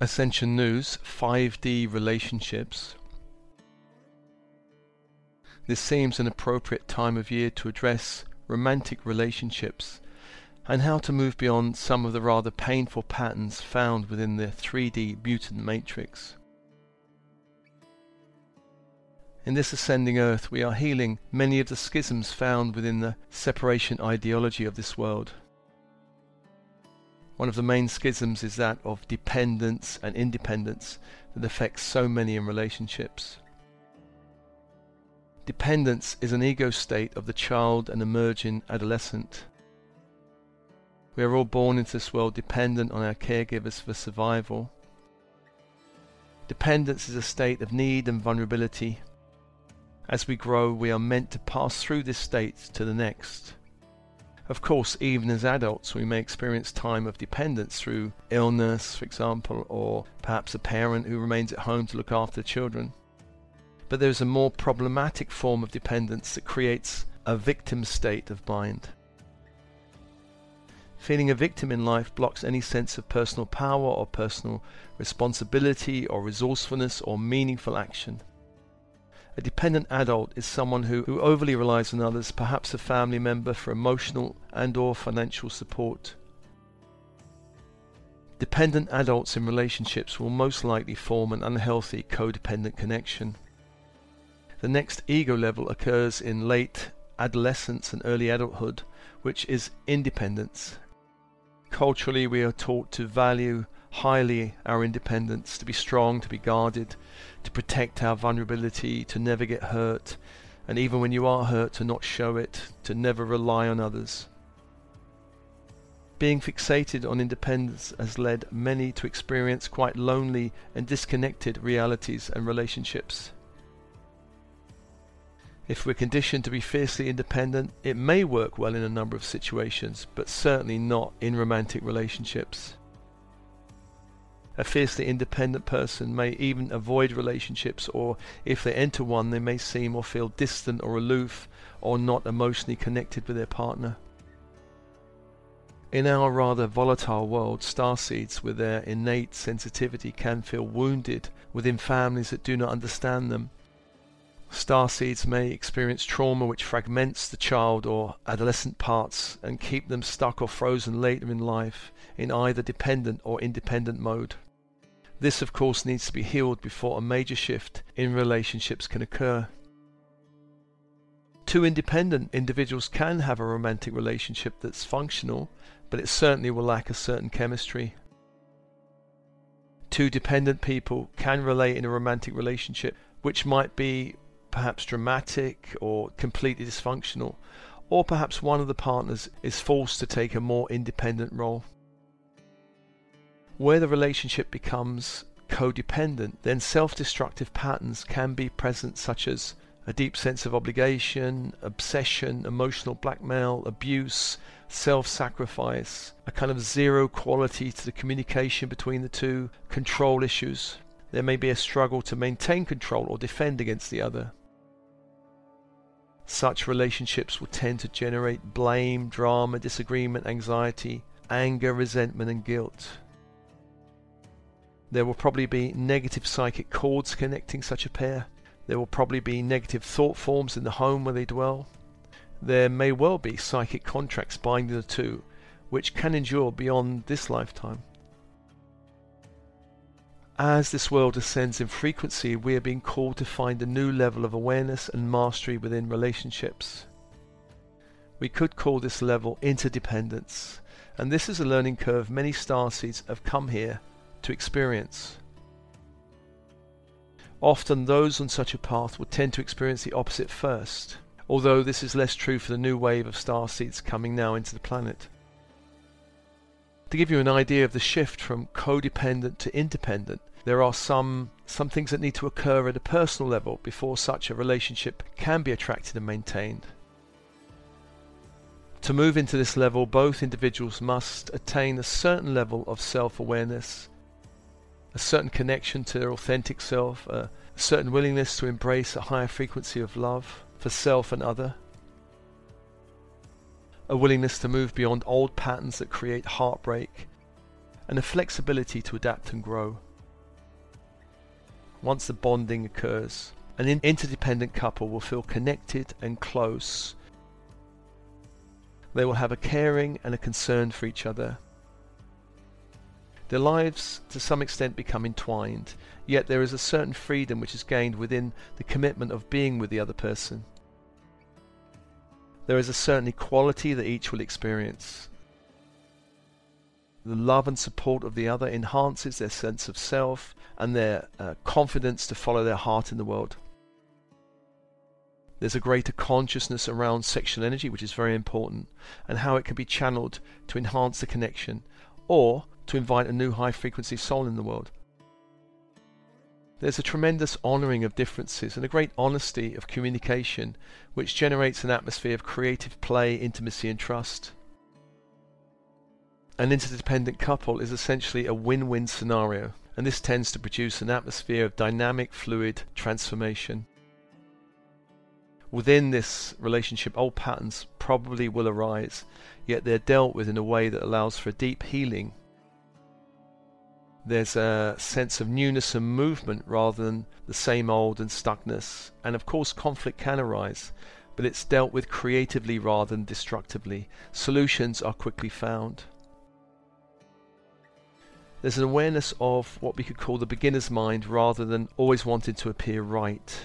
Ascension News 5D Relationships. This seems an appropriate time of year to address romantic relationships and how to move beyond some of the rather painful patterns found within the 3D mutant matrix. In this ascending earth, we are healing many of the schisms found within the separation ideology of this world. One of the main schisms is that of dependence and independence that affects so many in relationships. Dependence is an ego state of the child and emerging adolescent. We are all born into this world dependent on our caregivers for survival. Dependence is a state of need and vulnerability. As we grow, we are meant to pass through this state to the next. Of course, even as adults, we may experience time of dependence through illness, for example, or perhaps a parent who remains at home to look after children. But there is a more problematic form of dependence that creates a victim state of mind. Feeling a victim in life blocks any sense of personal power or personal responsibility or resourcefulness or meaningful action. A dependent adult is someone who, who overly relies on others, perhaps a family member, for emotional and or financial support. Dependent adults in relationships will most likely form an unhealthy codependent connection. The next ego level occurs in late adolescence and early adulthood, which is independence, Culturally, we are taught to value highly our independence, to be strong, to be guarded, to protect our vulnerability, to never get hurt, and even when you are hurt, to not show it, to never rely on others. Being fixated on independence has led many to experience quite lonely and disconnected realities and relationships. If we're conditioned to be fiercely independent, it may work well in a number of situations, but certainly not in romantic relationships. A fiercely independent person may even avoid relationships, or if they enter one, they may seem or feel distant or aloof or not emotionally connected with their partner. In our rather volatile world, starseeds with their innate sensitivity can feel wounded within families that do not understand them Starseeds may experience trauma which fragments the child or adolescent parts and keep them stuck or frozen later in life in either dependent or independent mode. This, of course, needs to be healed before a major shift in relationships can occur. Two independent individuals can have a romantic relationship that's functional, but it certainly will lack a certain chemistry. Two dependent people can relate in a romantic relationship, which might be perhaps dramatic or completely dysfunctional, or perhaps one of the partners is forced to take a more independent role. Where the relationship becomes codependent, then self destructive patterns can be present, such as a deep sense of obligation, obsession, emotional blackmail, abuse, self sacrifice, a kind of zero quality to the communication between the two, control issues. There may be a struggle to maintain control or defend against the other. Such relationships will tend to generate blame, drama, disagreement, anxiety, anger, resentment, and guilt. There will probably be negative psychic cords connecting such a pair. There will probably be negative thought forms in the home where they dwell. There may well be psychic contracts binding the two, which can endure beyond this lifetime. As this world ascends in frequency, we are being called to find a new level of awareness and mastery within relationships. We could call this level interdependence, and this is a learning curve many starseeds have come here to experience. Often those on such a path will tend to experience the opposite first, although this is less true for the new wave of star seeds coming now into the planet. To give you an idea of the shift from codependent to independent, there are some some things that need to occur at a personal level before such a relationship can be attracted and maintained. To move into this level, both individuals must attain a certain level of self-awareness, a certain connection to their authentic self, a certain willingness to embrace a higher frequency of love for self and other, a willingness to move beyond old patterns that create heartbreak, and a flexibility to adapt and grow. Once the bonding occurs, an interdependent couple will feel connected and close. They will have a caring and a concern for each other. Their lives, to some extent, become entwined, yet there is a certain freedom which is gained within the commitment of being with the other person. There is a certain equality that each will experience. The love and support of the other enhances their sense of self and their uh, confidence to follow their heart in the world. There's a greater consciousness around sexual energy, which is very important, and how it can be channeled to enhance the connection or to invite a new high frequency soul in the world. There's a tremendous honouring of differences and a great honesty of communication which generates an atmosphere of creative play, intimacy and trust. An interdependent couple is essentially a win-win scenario and this tends to produce an atmosphere of dynamic, fluid transformation. Within this relationship, old patterns probably will arise, yet they're dealt with in a way that allows for a deep healing there's a sense of newness and movement rather than the same old and stuckness. And of course, conflict can arise, but it's dealt with creatively rather than destructively. Solutions are quickly found. There's an awareness of what we could call the beginner's mind rather than always wanting to appear right.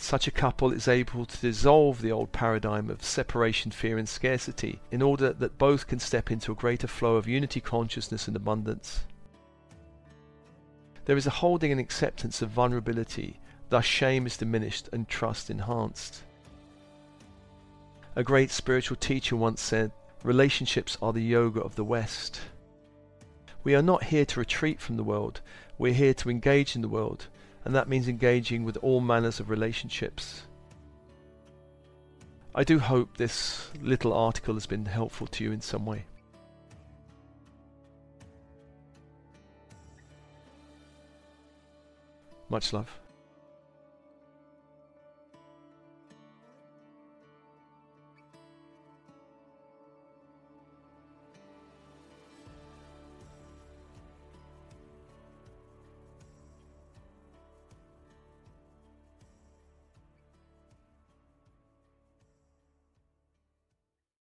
Such a couple is able to dissolve the old paradigm of separation, fear, and scarcity in order that both can step into a greater flow of unity consciousness and abundance. There is a holding and acceptance of vulnerability, thus, shame is diminished and trust enhanced. A great spiritual teacher once said, Relationships are the yoga of the West. We are not here to retreat from the world, we're here to engage in the world and that means engaging with all manners of relationships. I do hope this little article has been helpful to you in some way. Much love.